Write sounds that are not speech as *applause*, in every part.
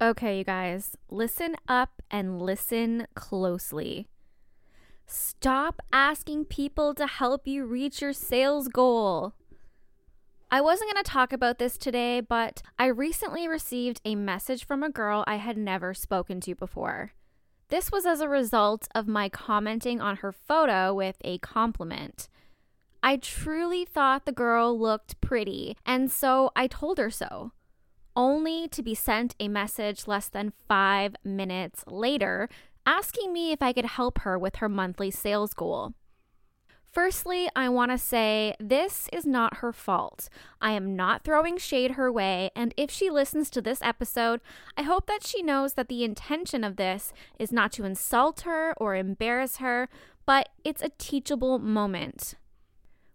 Okay, you guys, listen up and listen closely. Stop asking people to help you reach your sales goal. I wasn't going to talk about this today, but I recently received a message from a girl I had never spoken to before. This was as a result of my commenting on her photo with a compliment. I truly thought the girl looked pretty, and so I told her so only to be sent a message less than five minutes later asking me if I could help her with her monthly sales goal. Firstly, I want to say this is not her fault. I am not throwing shade her way, and if she listens to this episode, I hope that she knows that the intention of this is not to insult her or embarrass her, but it's a teachable moment.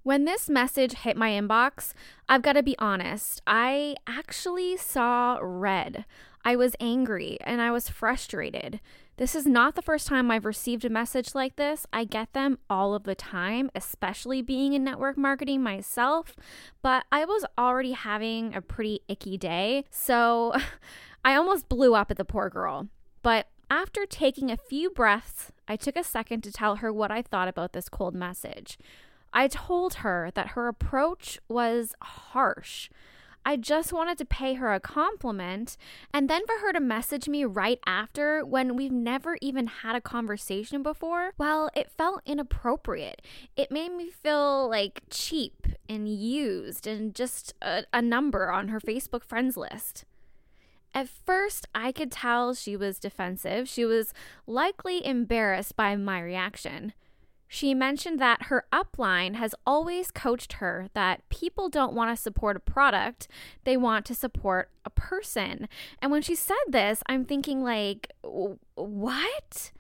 When this message hit my inbox, I've got to be honest, I actually saw red. I was angry and I was frustrated. This is not the first time I've received a message like this. I get them all of the time, especially being in network marketing myself, but I was already having a pretty icky day, so *laughs* I almost blew up at the poor girl. But after taking a few breaths, I took a second to tell her what I thought about this cold message. I told her that her approach was harsh. I just wanted to pay her a compliment and then for her to message me right after when we've never even had a conversation before, well, it felt inappropriate. It made me feel like cheap and used and just a, a number on her Facebook friends list. At first, I could tell she was defensive. She was likely embarrassed by my reaction. She mentioned that her upline has always coached her that people don't want to support a product, they want to support a person. And when she said this, I'm thinking like, what?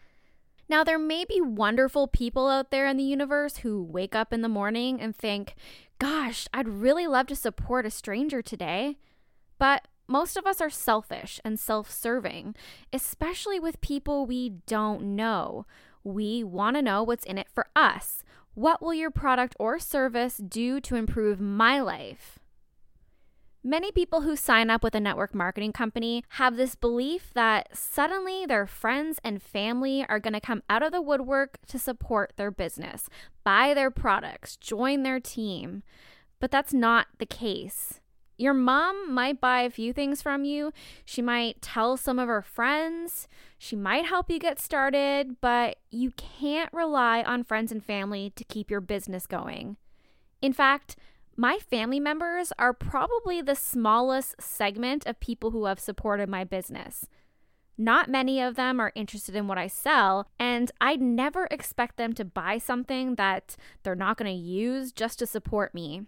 Now, there may be wonderful people out there in the universe who wake up in the morning and think, gosh, I'd really love to support a stranger today. But most of us are selfish and self serving, especially with people we don't know. We want to know what's in it for us. What will your product or service do to improve my life? Many people who sign up with a network marketing company have this belief that suddenly their friends and family are going to come out of the woodwork to support their business, buy their products, join their team. But that's not the case. Your mom might buy a few things from you. She might tell some of her friends. She might help you get started, but you can't rely on friends and family to keep your business going. In fact, my family members are probably the smallest segment of people who have supported my business. Not many of them are interested in what I sell, and I'd never expect them to buy something that they're not going to use just to support me.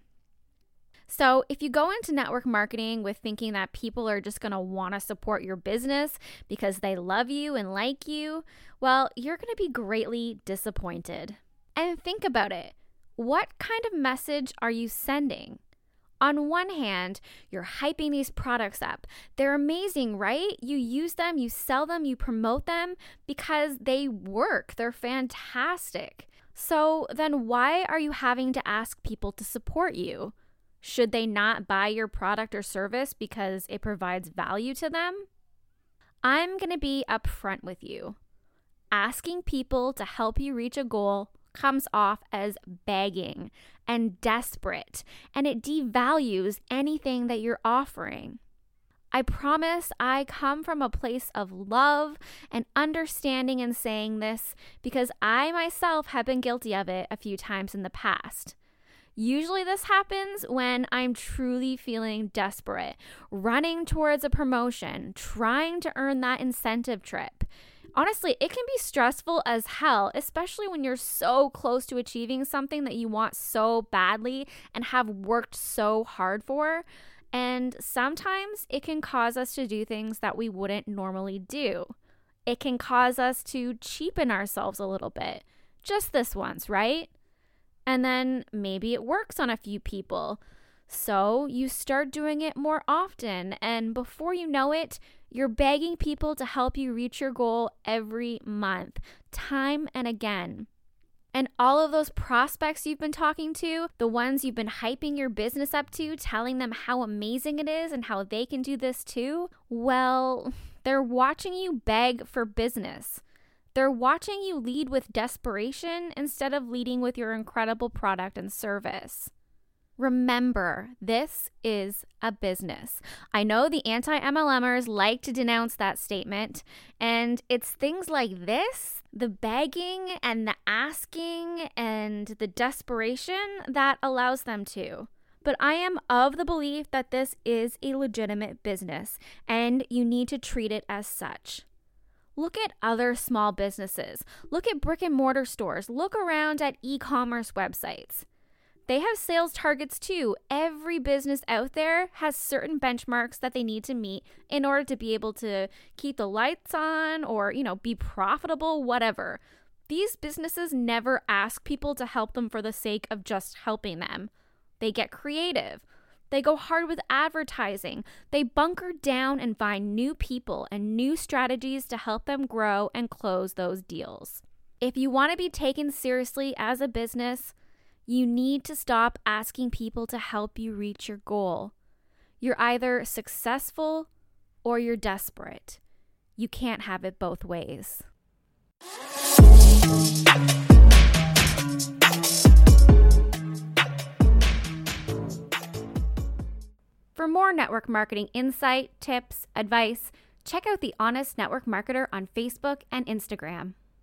So, if you go into network marketing with thinking that people are just going to want to support your business because they love you and like you, well, you're going to be greatly disappointed. And think about it what kind of message are you sending? On one hand, you're hyping these products up. They're amazing, right? You use them, you sell them, you promote them because they work. They're fantastic. So then, why are you having to ask people to support you? Should they not buy your product or service because it provides value to them? I'm going to be upfront with you. Asking people to help you reach a goal comes off as begging and desperate, and it devalues anything that you're offering. I promise I come from a place of love and understanding in saying this because I myself have been guilty of it a few times in the past. Usually, this happens when I'm truly feeling desperate, running towards a promotion, trying to earn that incentive trip. Honestly, it can be stressful as hell, especially when you're so close to achieving something that you want so badly and have worked so hard for. And sometimes it can cause us to do things that we wouldn't normally do. It can cause us to cheapen ourselves a little bit. Just this once, right? And then maybe it works on a few people. So you start doing it more often. And before you know it, you're begging people to help you reach your goal every month, time and again. And all of those prospects you've been talking to, the ones you've been hyping your business up to, telling them how amazing it is and how they can do this too, well, *laughs* they're watching you beg for business. They're watching you lead with desperation instead of leading with your incredible product and service. Remember, this is a business. I know the anti MLMers like to denounce that statement, and it's things like this the begging and the asking and the desperation that allows them to. But I am of the belief that this is a legitimate business and you need to treat it as such. Look at other small businesses. Look at brick and mortar stores. Look around at e commerce websites they have sales targets too. Every business out there has certain benchmarks that they need to meet in order to be able to keep the lights on or, you know, be profitable, whatever. These businesses never ask people to help them for the sake of just helping them. They get creative. They go hard with advertising. They bunker down and find new people and new strategies to help them grow and close those deals. If you want to be taken seriously as a business, you need to stop asking people to help you reach your goal. You're either successful or you're desperate. You can't have it both ways. Network marketing insight, tips, advice, check out the Honest Network Marketer on Facebook and Instagram.